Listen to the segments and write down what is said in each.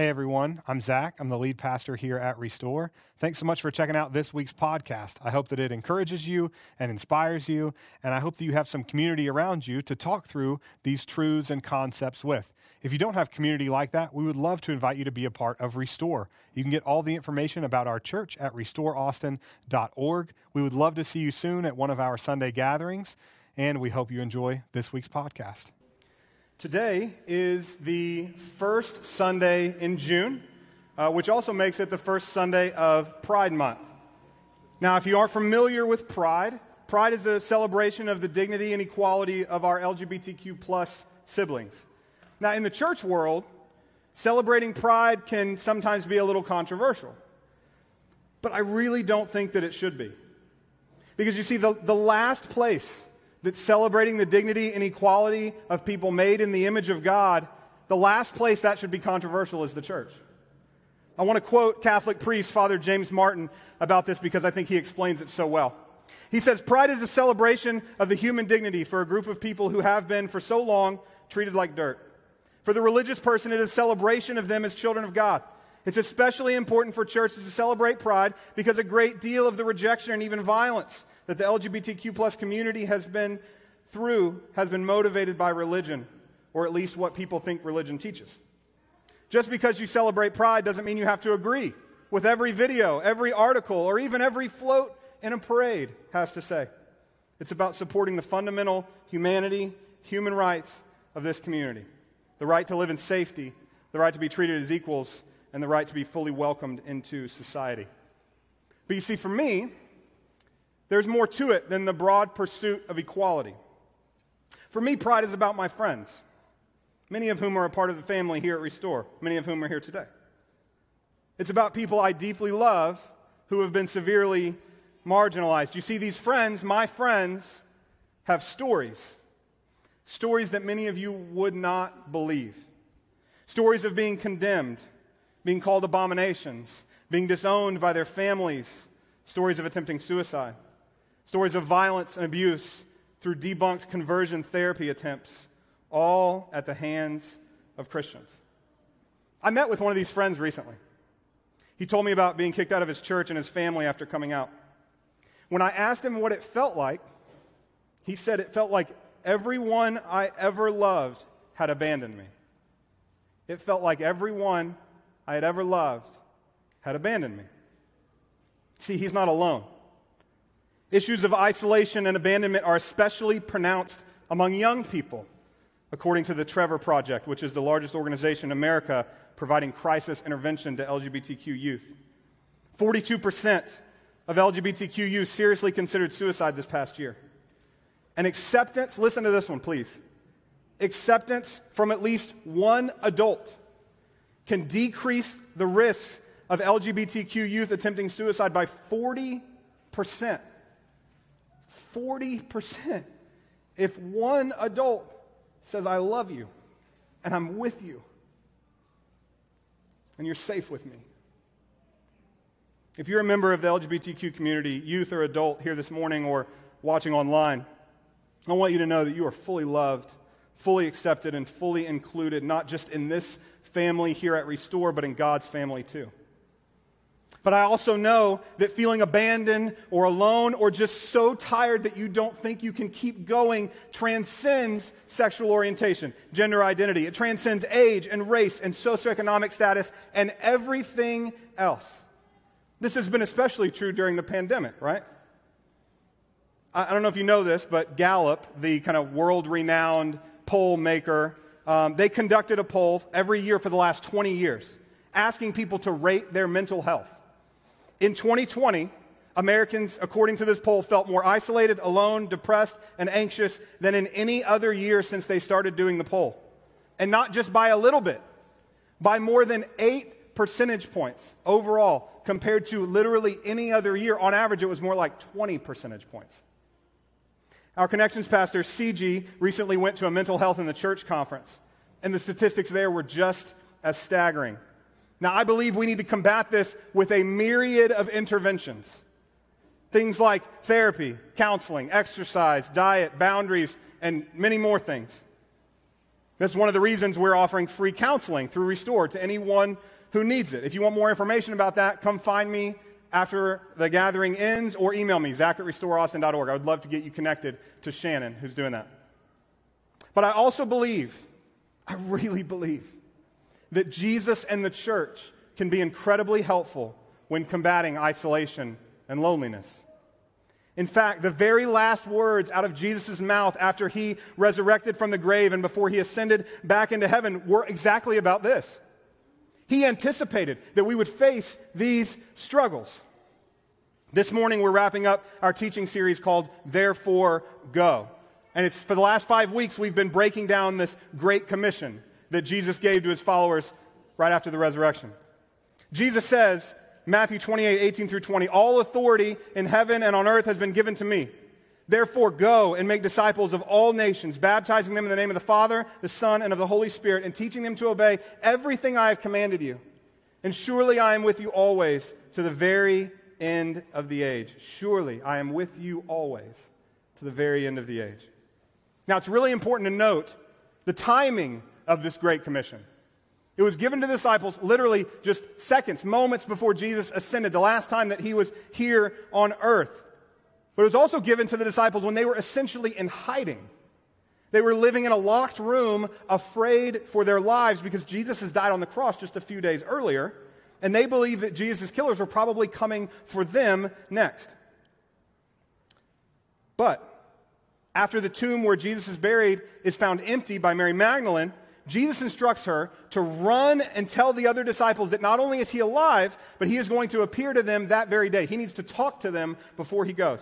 Hey everyone, I'm Zach. I'm the lead pastor here at Restore. Thanks so much for checking out this week's podcast. I hope that it encourages you and inspires you, and I hope that you have some community around you to talk through these truths and concepts with. If you don't have community like that, we would love to invite you to be a part of Restore. You can get all the information about our church at restoreaustin.org. We would love to see you soon at one of our Sunday gatherings, and we hope you enjoy this week's podcast. Today is the first Sunday in June, uh, which also makes it the first Sunday of Pride Month. Now, if you aren't familiar with Pride, Pride is a celebration of the dignity and equality of our LGBTQ plus siblings. Now, in the church world, celebrating Pride can sometimes be a little controversial. But I really don't think that it should be. Because you see, the, the last place that celebrating the dignity and equality of people made in the image of God, the last place that should be controversial is the church. I want to quote Catholic priest Father James Martin about this because I think he explains it so well. He says, Pride is a celebration of the human dignity for a group of people who have been, for so long, treated like dirt. For the religious person, it is celebration of them as children of God. It's especially important for churches to celebrate pride because a great deal of the rejection and even violence that the LGBTQ plus community has been through has been motivated by religion, or at least what people think religion teaches. Just because you celebrate pride doesn't mean you have to agree with every video, every article, or even every float in a parade has to say. It's about supporting the fundamental humanity, human rights of this community the right to live in safety, the right to be treated as equals, and the right to be fully welcomed into society. But you see, for me, there's more to it than the broad pursuit of equality. For me, pride is about my friends, many of whom are a part of the family here at Restore, many of whom are here today. It's about people I deeply love who have been severely marginalized. You see, these friends, my friends, have stories. Stories that many of you would not believe. Stories of being condemned, being called abominations, being disowned by their families, stories of attempting suicide stories of violence and abuse through debunked conversion therapy attempts, all at the hands of Christians. I met with one of these friends recently. He told me about being kicked out of his church and his family after coming out. When I asked him what it felt like, he said it felt like everyone I ever loved had abandoned me. It felt like everyone I had ever loved had abandoned me. See, he's not alone. Issues of isolation and abandonment are especially pronounced among young people, according to the Trevor Project, which is the largest organization in America providing crisis intervention to LGBTQ youth. 42% of LGBTQ youth seriously considered suicide this past year. And acceptance, listen to this one, please. Acceptance from at least one adult can decrease the risk of LGBTQ youth attempting suicide by 40%. 40% if one adult says, I love you and I'm with you and you're safe with me. If you're a member of the LGBTQ community, youth or adult, here this morning or watching online, I want you to know that you are fully loved, fully accepted, and fully included, not just in this family here at Restore, but in God's family too. But I also know that feeling abandoned or alone or just so tired that you don't think you can keep going transcends sexual orientation, gender identity. It transcends age and race and socioeconomic status and everything else. This has been especially true during the pandemic, right? I don't know if you know this, but Gallup, the kind of world renowned poll maker, um, they conducted a poll every year for the last 20 years asking people to rate their mental health. In 2020, Americans, according to this poll, felt more isolated, alone, depressed, and anxious than in any other year since they started doing the poll. And not just by a little bit, by more than eight percentage points overall, compared to literally any other year. On average, it was more like 20 percentage points. Our Connections pastor, CG, recently went to a mental health in the church conference, and the statistics there were just as staggering. Now, I believe we need to combat this with a myriad of interventions. Things like therapy, counseling, exercise, diet, boundaries, and many more things. That's one of the reasons we're offering free counseling through Restore to anyone who needs it. If you want more information about that, come find me after the gathering ends or email me, zach at restoreaustin.org. I would love to get you connected to Shannon, who's doing that. But I also believe, I really believe, that Jesus and the church can be incredibly helpful when combating isolation and loneliness. In fact, the very last words out of Jesus' mouth after he resurrected from the grave and before he ascended back into heaven were exactly about this. He anticipated that we would face these struggles. This morning, we're wrapping up our teaching series called Therefore Go. And it's for the last five weeks, we've been breaking down this great commission that Jesus gave to his followers right after the resurrection. Jesus says, Matthew 28, 18 through 20, all authority in heaven and on earth has been given to me. Therefore, go and make disciples of all nations, baptizing them in the name of the Father, the Son, and of the Holy Spirit, and teaching them to obey everything I have commanded you. And surely I am with you always to the very end of the age. Surely I am with you always to the very end of the age. Now, it's really important to note the timing of this Great Commission. It was given to the disciples literally just seconds, moments before Jesus ascended, the last time that he was here on earth. But it was also given to the disciples when they were essentially in hiding. They were living in a locked room, afraid for their lives because Jesus has died on the cross just a few days earlier. And they believed that Jesus' killers were probably coming for them next. But after the tomb where Jesus is buried is found empty by Mary Magdalene, Jesus instructs her to run and tell the other disciples that not only is he alive, but he is going to appear to them that very day. He needs to talk to them before he goes.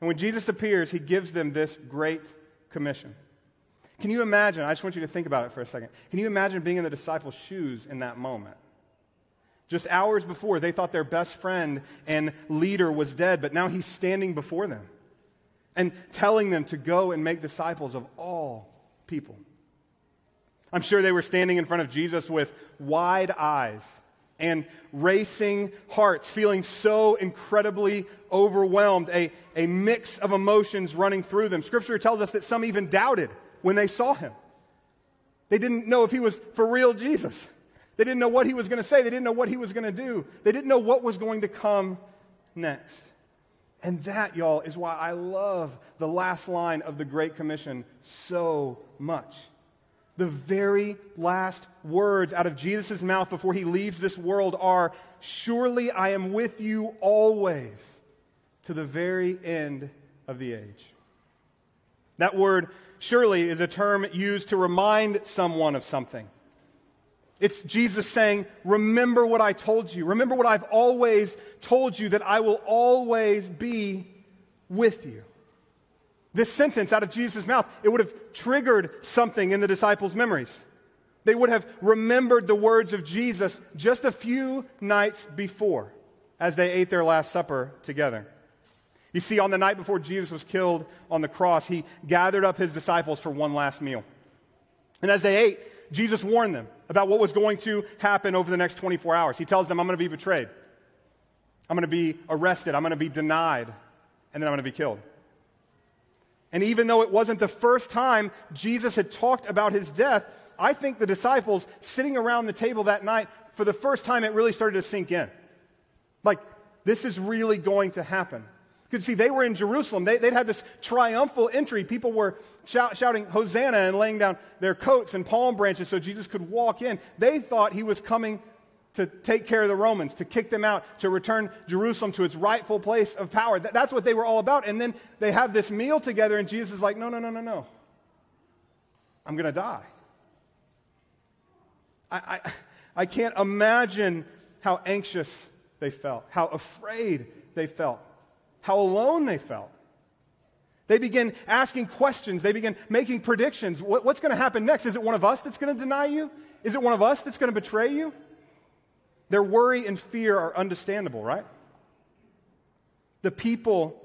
And when Jesus appears, he gives them this great commission. Can you imagine? I just want you to think about it for a second. Can you imagine being in the disciples' shoes in that moment? Just hours before, they thought their best friend and leader was dead, but now he's standing before them and telling them to go and make disciples of all people. I'm sure they were standing in front of Jesus with wide eyes and racing hearts, feeling so incredibly overwhelmed, a, a mix of emotions running through them. Scripture tells us that some even doubted when they saw him. They didn't know if he was for real Jesus. They didn't know what he was going to say. They didn't know what he was going to do. They didn't know what was going to come next. And that, y'all, is why I love the last line of the Great Commission so much. The very last words out of Jesus' mouth before he leaves this world are Surely I am with you always to the very end of the age. That word, surely, is a term used to remind someone of something. It's Jesus saying, Remember what I told you. Remember what I've always told you, that I will always be with you. This sentence out of Jesus' mouth, it would have triggered something in the disciples' memories. They would have remembered the words of Jesus just a few nights before as they ate their Last Supper together. You see, on the night before Jesus was killed on the cross, he gathered up his disciples for one last meal. And as they ate, Jesus warned them about what was going to happen over the next 24 hours. He tells them, I'm going to be betrayed, I'm going to be arrested, I'm going to be denied, and then I'm going to be killed. And even though it wasn't the first time Jesus had talked about his death, I think the disciples sitting around the table that night, for the first time, it really started to sink in. Like, this is really going to happen. You could see they were in Jerusalem. They, would had this triumphal entry. People were shout, shouting Hosanna and laying down their coats and palm branches so Jesus could walk in. They thought he was coming to take care of the Romans, to kick them out, to return Jerusalem to its rightful place of power. that's what they were all about. And then they have this meal together, and Jesus is like, no, no, no, no, no. I'm going to die. I, I, I can't imagine how anxious they felt, how afraid they felt, how alone they felt. They begin asking questions. They begin making predictions. What, what's going to happen next? Is it one of us that's going to deny you? Is it one of us that's going to betray you? Their worry and fear are understandable, right? The people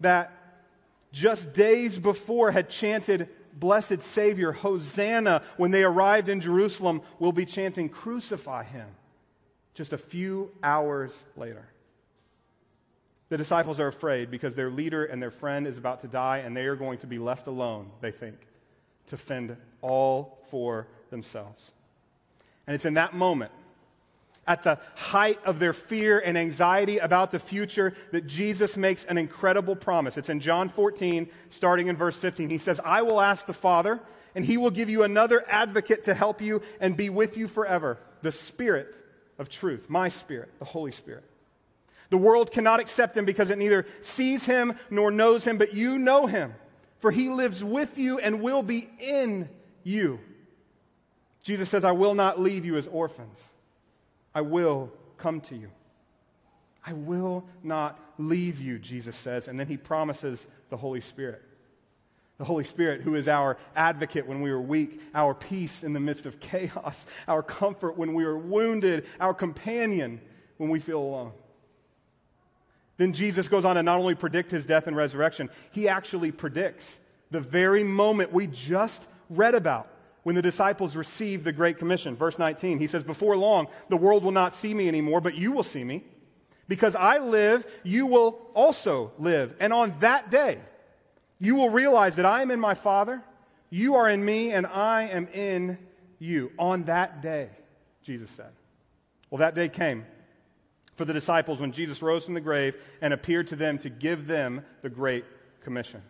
that just days before had chanted, Blessed Savior, Hosanna, when they arrived in Jerusalem, will be chanting, Crucify him, just a few hours later. The disciples are afraid because their leader and their friend is about to die, and they are going to be left alone, they think, to fend all for themselves. And it's in that moment, at the height of their fear and anxiety about the future, that Jesus makes an incredible promise. It's in John 14, starting in verse 15. He says, I will ask the Father, and he will give you another advocate to help you and be with you forever the Spirit of truth, my Spirit, the Holy Spirit. The world cannot accept him because it neither sees him nor knows him, but you know him, for he lives with you and will be in you. Jesus says, I will not leave you as orphans. I will come to you. I will not leave you, Jesus says. And then he promises the Holy Spirit. The Holy Spirit, who is our advocate when we are weak, our peace in the midst of chaos, our comfort when we are wounded, our companion when we feel alone. Then Jesus goes on to not only predict his death and resurrection, he actually predicts the very moment we just read about when the disciples received the Great Commission. Verse 19, he says, Before long, the world will not see me anymore, but you will see me. Because I live, you will also live. And on that day, you will realize that I am in my Father, you are in me, and I am in you. On that day, Jesus said. Well, that day came for the disciples when Jesus rose from the grave and appeared to them to give them the Great Commission.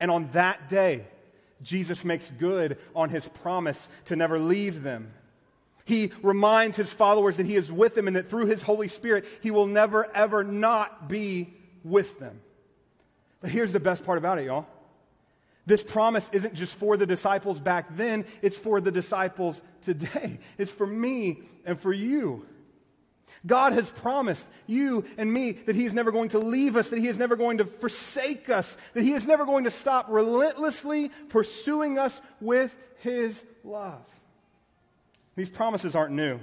And on that day, Jesus makes good on his promise to never leave them. He reminds his followers that he is with them and that through his Holy Spirit, he will never, ever not be with them. But here's the best part about it, y'all. This promise isn't just for the disciples back then, it's for the disciples today. It's for me and for you. God has promised you and me that He is never going to leave us, that He is never going to forsake us, that He is never going to stop relentlessly pursuing us with His love. These promises aren't new.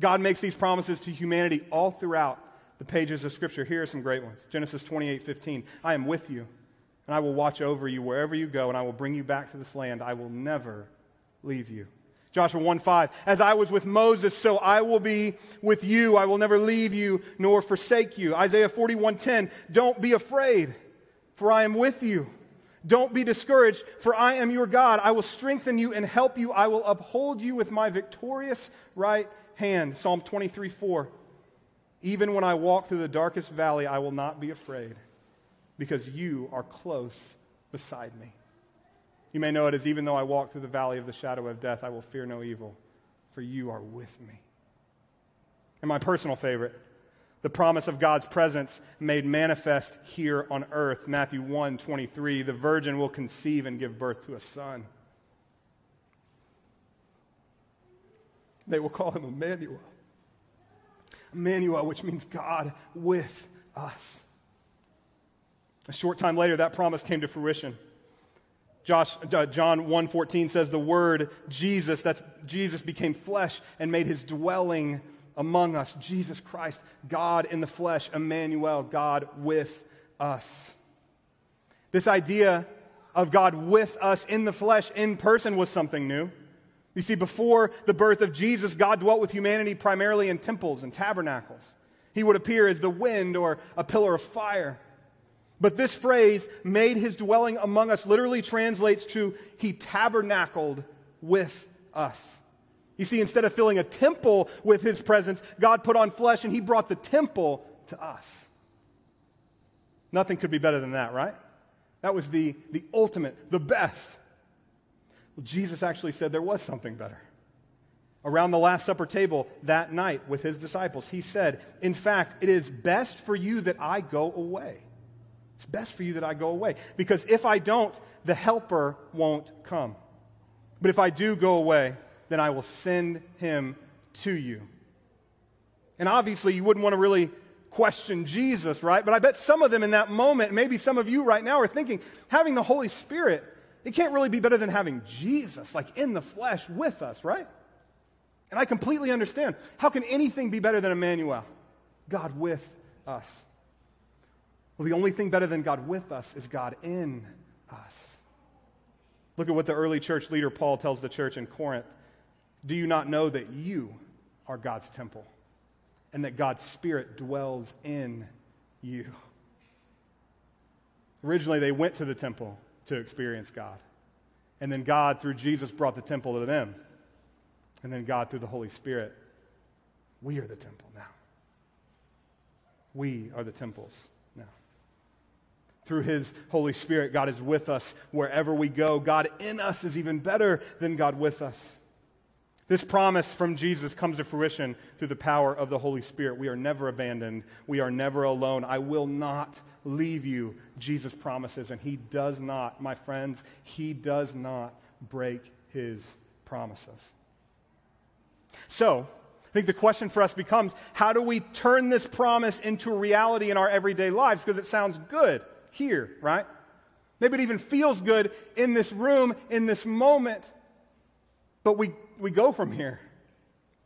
God makes these promises to humanity all throughout the pages of Scripture. Here are some great ones Genesis 28 15. I am with you, and I will watch over you wherever you go, and I will bring you back to this land. I will never leave you. Joshua 1 5. As I was with Moses, so I will be with you. I will never leave you nor forsake you. Isaiah 41 10. Don't be afraid, for I am with you. Don't be discouraged, for I am your God. I will strengthen you and help you. I will uphold you with my victorious right hand. Psalm 23 4. Even when I walk through the darkest valley, I will not be afraid, because you are close beside me. You may know it as even though I walk through the valley of the shadow of death, I will fear no evil, for you are with me. And my personal favorite, the promise of God's presence made manifest here on earth. Matthew 1 23, the virgin will conceive and give birth to a son. They will call him Emmanuel. Emmanuel, which means God with us. A short time later, that promise came to fruition. Josh, uh, John 1.14 says the word Jesus, that's Jesus became flesh and made his dwelling among us. Jesus Christ, God in the flesh, Emmanuel, God with us. This idea of God with us in the flesh, in person, was something new. You see, before the birth of Jesus, God dwelt with humanity primarily in temples and tabernacles. He would appear as the wind or a pillar of fire. But this phrase, made his dwelling among us, literally translates to he tabernacled with us. You see, instead of filling a temple with his presence, God put on flesh and he brought the temple to us. Nothing could be better than that, right? That was the, the ultimate, the best. Well, Jesus actually said there was something better. Around the Last Supper table that night with his disciples, he said, In fact, it is best for you that I go away. It's best for you that I go away. Because if I don't, the helper won't come. But if I do go away, then I will send him to you. And obviously, you wouldn't want to really question Jesus, right? But I bet some of them in that moment, maybe some of you right now are thinking, having the Holy Spirit, it can't really be better than having Jesus, like in the flesh with us, right? And I completely understand. How can anything be better than Emmanuel? God with us. Well, the only thing better than God with us is God in us. Look at what the early church leader Paul tells the church in Corinth. Do you not know that you are God's temple and that God's Spirit dwells in you? Originally, they went to the temple to experience God. And then God, through Jesus, brought the temple to them. And then God, through the Holy Spirit, we are the temple now. We are the temples. Through His Holy Spirit, God is with us wherever we go. God in us is even better than God with us. This promise from Jesus comes to fruition through the power of the Holy Spirit. We are never abandoned. We are never alone. I will not leave you, Jesus promises. And He does not, my friends, He does not break His promises. So, I think the question for us becomes how do we turn this promise into reality in our everyday lives? Because it sounds good here, right? Maybe it even feels good in this room, in this moment. But we, we go from here,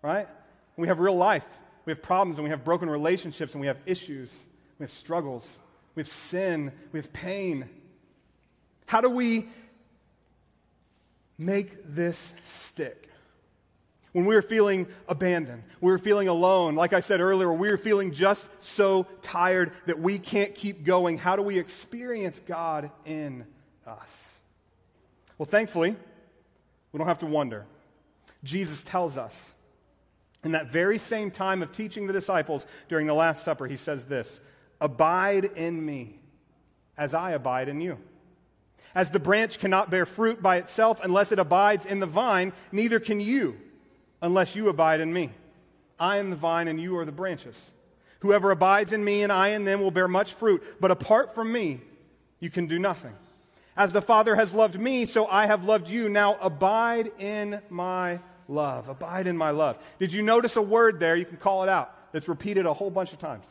right? We have real life. We have problems and we have broken relationships and we have issues. We have struggles. We have sin. We have pain. How do we make this stick? When we are feeling abandoned, we are feeling alone, like I said earlier, we are feeling just so tired that we can't keep going, how do we experience God in us? Well, thankfully, we don't have to wonder. Jesus tells us in that very same time of teaching the disciples during the Last Supper, he says this Abide in me as I abide in you. As the branch cannot bear fruit by itself unless it abides in the vine, neither can you unless you abide in me. I am the vine and you are the branches. Whoever abides in me and I in them will bear much fruit, but apart from me, you can do nothing. As the Father has loved me, so I have loved you. Now abide in my love. Abide in my love. Did you notice a word there? You can call it out that's repeated a whole bunch of times.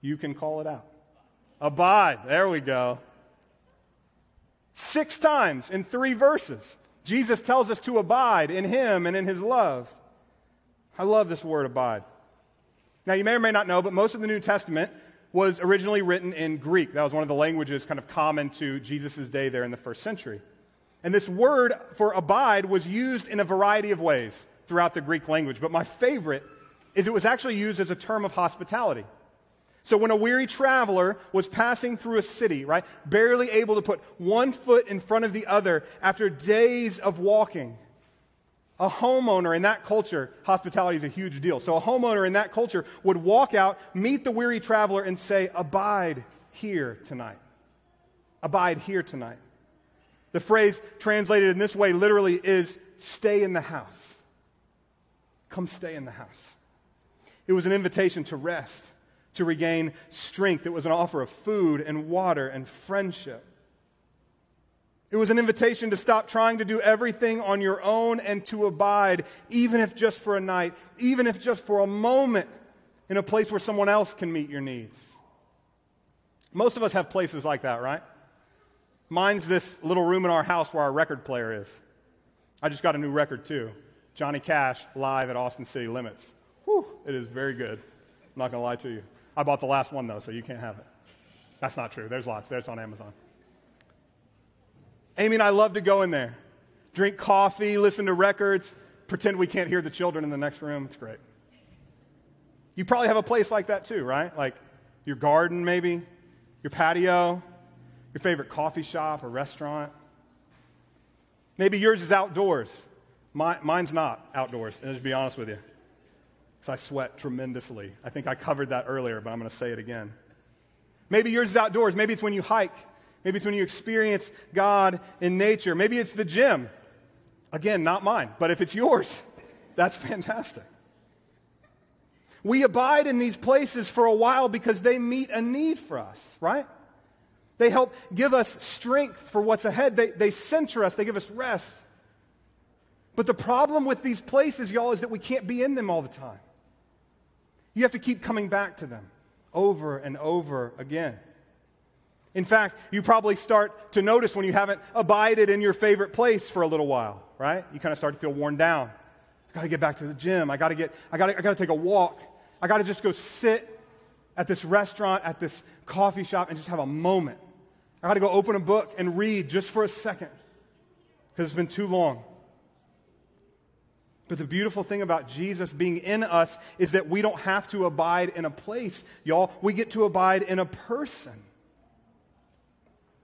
You can call it out. Abide. There we go. Six times in three verses. Jesus tells us to abide in Him and in His love. I love this word abide. Now, you may or may not know, but most of the New Testament was originally written in Greek. That was one of the languages kind of common to Jesus' day there in the first century. And this word for abide was used in a variety of ways throughout the Greek language. But my favorite is it was actually used as a term of hospitality. So when a weary traveler was passing through a city, right, barely able to put one foot in front of the other after days of walking, a homeowner in that culture, hospitality is a huge deal. So a homeowner in that culture would walk out, meet the weary traveler, and say, Abide here tonight. Abide here tonight. The phrase translated in this way literally is stay in the house. Come stay in the house. It was an invitation to rest to regain strength. It was an offer of food and water and friendship. It was an invitation to stop trying to do everything on your own and to abide, even if just for a night, even if just for a moment, in a place where someone else can meet your needs. Most of us have places like that, right? Mine's this little room in our house where our record player is. I just got a new record too Johnny Cash live at Austin City Limits. Whew, it is very good. I'm not going to lie to you. I bought the last one, though, so you can't have it. That's not true. There's lots. There's on Amazon. Amy and I love to go in there, drink coffee, listen to records, pretend we can't hear the children in the next room. It's great. You probably have a place like that too, right? Like your garden, maybe, your patio, your favorite coffee shop or restaurant. Maybe yours is outdoors. My, mine's not outdoors, and to be honest with you. I sweat tremendously. I think I covered that earlier, but I'm going to say it again. Maybe yours is outdoors. Maybe it's when you hike. Maybe it's when you experience God in nature. Maybe it's the gym. Again, not mine, but if it's yours, that's fantastic. We abide in these places for a while because they meet a need for us, right? They help give us strength for what's ahead. They, they center us, they give us rest. But the problem with these places, y'all, is that we can't be in them all the time. You have to keep coming back to them over and over again. In fact, you probably start to notice when you haven't abided in your favorite place for a little while, right? You kind of start to feel worn down. I got to get back to the gym. I got to get I got I got to take a walk. I got to just go sit at this restaurant, at this coffee shop and just have a moment. I got to go open a book and read just for a second because it's been too long. But the beautiful thing about Jesus being in us is that we don't have to abide in a place, y'all. We get to abide in a person.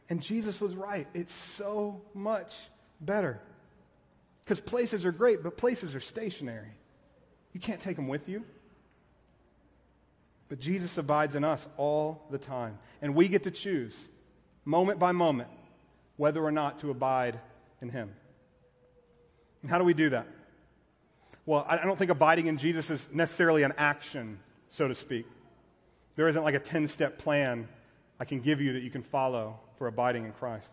And Jesus was right. It's so much better. Because places are great, but places are stationary. You can't take them with you. But Jesus abides in us all the time. And we get to choose, moment by moment, whether or not to abide in Him. And how do we do that? Well, I don't think abiding in Jesus is necessarily an action, so to speak. There isn't like a 10 step plan I can give you that you can follow for abiding in Christ.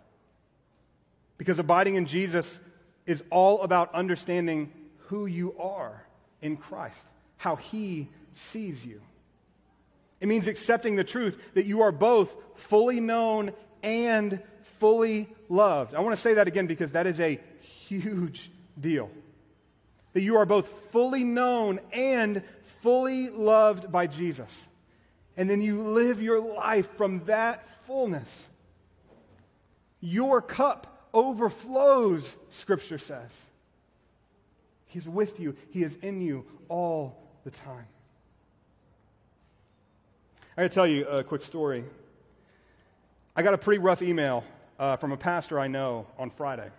Because abiding in Jesus is all about understanding who you are in Christ, how He sees you. It means accepting the truth that you are both fully known and fully loved. I want to say that again because that is a huge deal. That you are both fully known and fully loved by Jesus. And then you live your life from that fullness. Your cup overflows, Scripture says. He's with you, He is in you all the time. I gotta tell you a quick story. I got a pretty rough email uh, from a pastor I know on Friday.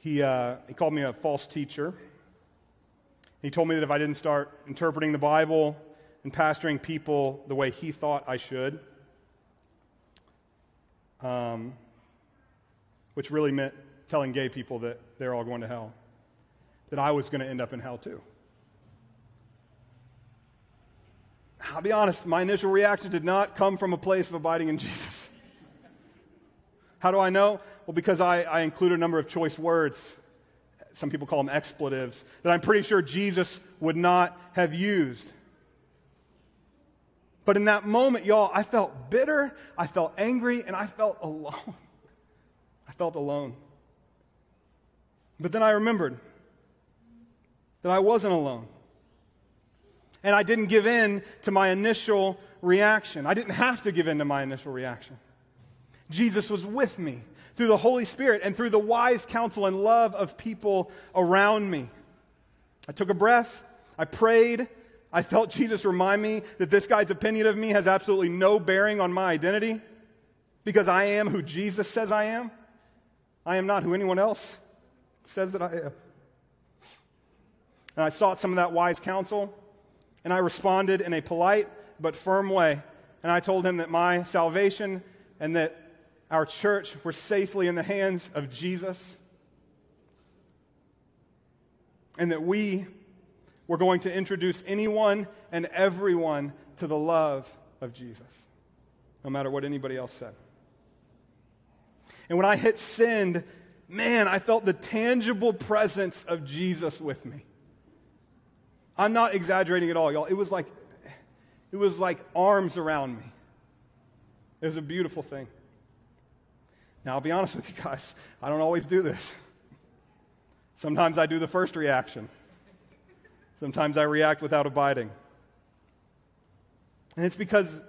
He, uh, he called me a false teacher. He told me that if I didn't start interpreting the Bible and pastoring people the way he thought I should, um, which really meant telling gay people that they're all going to hell, that I was going to end up in hell too. I'll be honest, my initial reaction did not come from a place of abiding in Jesus. How do I know? Well, because I, I include a number of choice words. Some people call them expletives that I'm pretty sure Jesus would not have used. But in that moment, y'all, I felt bitter, I felt angry, and I felt alone. I felt alone. But then I remembered that I wasn't alone. And I didn't give in to my initial reaction. I didn't have to give in to my initial reaction. Jesus was with me through the Holy Spirit and through the wise counsel and love of people around me. I took a breath, I prayed, I felt Jesus remind me that this guy's opinion of me has absolutely no bearing on my identity because I am who Jesus says I am. I am not who anyone else says that I am. And I sought some of that wise counsel. And I responded in a polite but firm way. And I told him that my salvation and that our church were safely in the hands of Jesus. And that we were going to introduce anyone and everyone to the love of Jesus, no matter what anybody else said. And when I hit send, man, I felt the tangible presence of Jesus with me. I'm not exaggerating at all, y'all. It was like it was like arms around me. It was a beautiful thing. Now, I'll be honest with you guys, I don't always do this. Sometimes I do the first reaction. Sometimes I react without abiding. And it's because,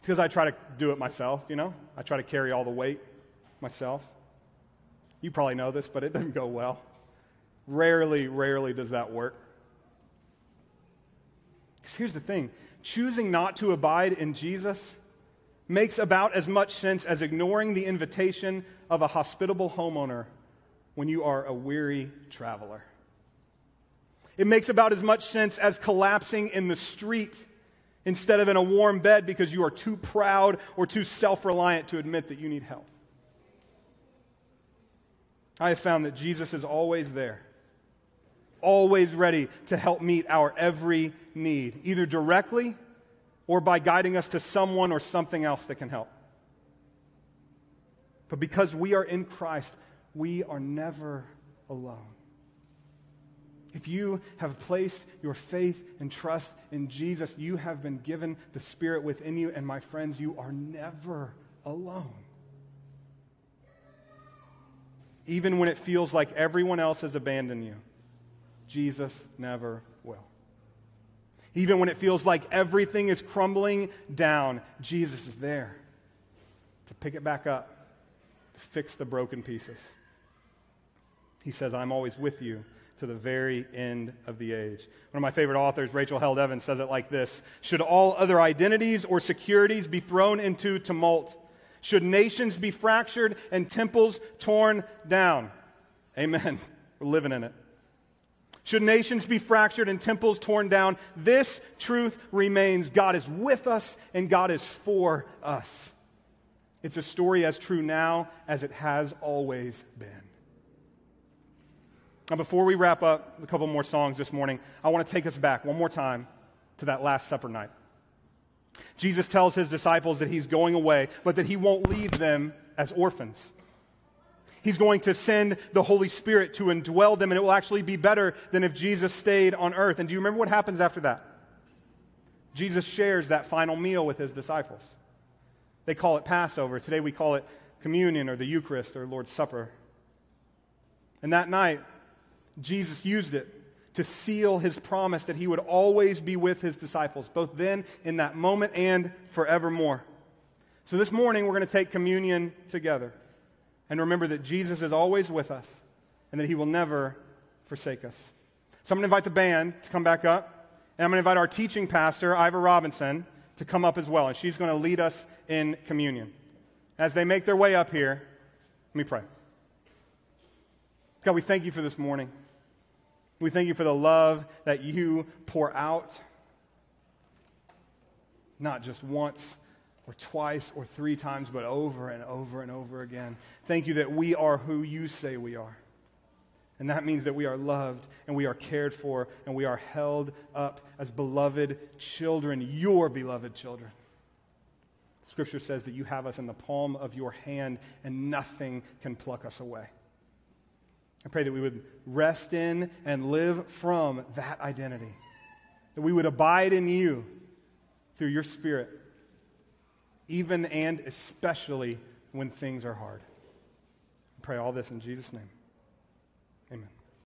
because I try to do it myself, you know? I try to carry all the weight myself. You probably know this, but it doesn't go well. Rarely, rarely does that work. Because here's the thing choosing not to abide in Jesus makes about as much sense as ignoring the invitation of a hospitable homeowner when you are a weary traveler. It makes about as much sense as collapsing in the street instead of in a warm bed because you are too proud or too self reliant to admit that you need help. I have found that Jesus is always there always ready to help meet our every need, either directly or by guiding us to someone or something else that can help. But because we are in Christ, we are never alone. If you have placed your faith and trust in Jesus, you have been given the Spirit within you, and my friends, you are never alone. Even when it feels like everyone else has abandoned you. Jesus never will. Even when it feels like everything is crumbling down, Jesus is there to pick it back up, to fix the broken pieces. He says, I'm always with you. to the very end of the age. One of my favorite authors, Rachel Held Evans, says it like this Should all other identities or securities be thrown into tumult? Should nations be fractured and temples torn down? Amen. We're living in it. Should nations be fractured and temples torn down, this truth remains God is with us and God is for us. It's a story as true now as it has always been. Now, before we wrap up a couple more songs this morning, I want to take us back one more time to that Last Supper night. Jesus tells his disciples that he's going away, but that he won't leave them as orphans. He's going to send the Holy Spirit to indwell them, and it will actually be better than if Jesus stayed on earth. And do you remember what happens after that? Jesus shares that final meal with his disciples. They call it Passover. Today we call it communion or the Eucharist or Lord's Supper. And that night, Jesus used it to seal his promise that he would always be with his disciples, both then, in that moment, and forevermore. So this morning, we're going to take communion together and remember that Jesus is always with us and that he will never forsake us. So I'm going to invite the band to come back up, and I'm going to invite our teaching pastor, Ivor Robinson, to come up as well, and she's going to lead us in communion. As they make their way up here, let me pray. God, we thank you for this morning. We thank you for the love that you pour out, not just once or twice or three times, but over and over and over again. Thank you that we are who you say we are. And that means that we are loved and we are cared for and we are held up as beloved children, your beloved children. Scripture says that you have us in the palm of your hand and nothing can pluck us away. I pray that we would rest in and live from that identity, that we would abide in you through your Spirit even and especially when things are hard. I pray all this in Jesus' name.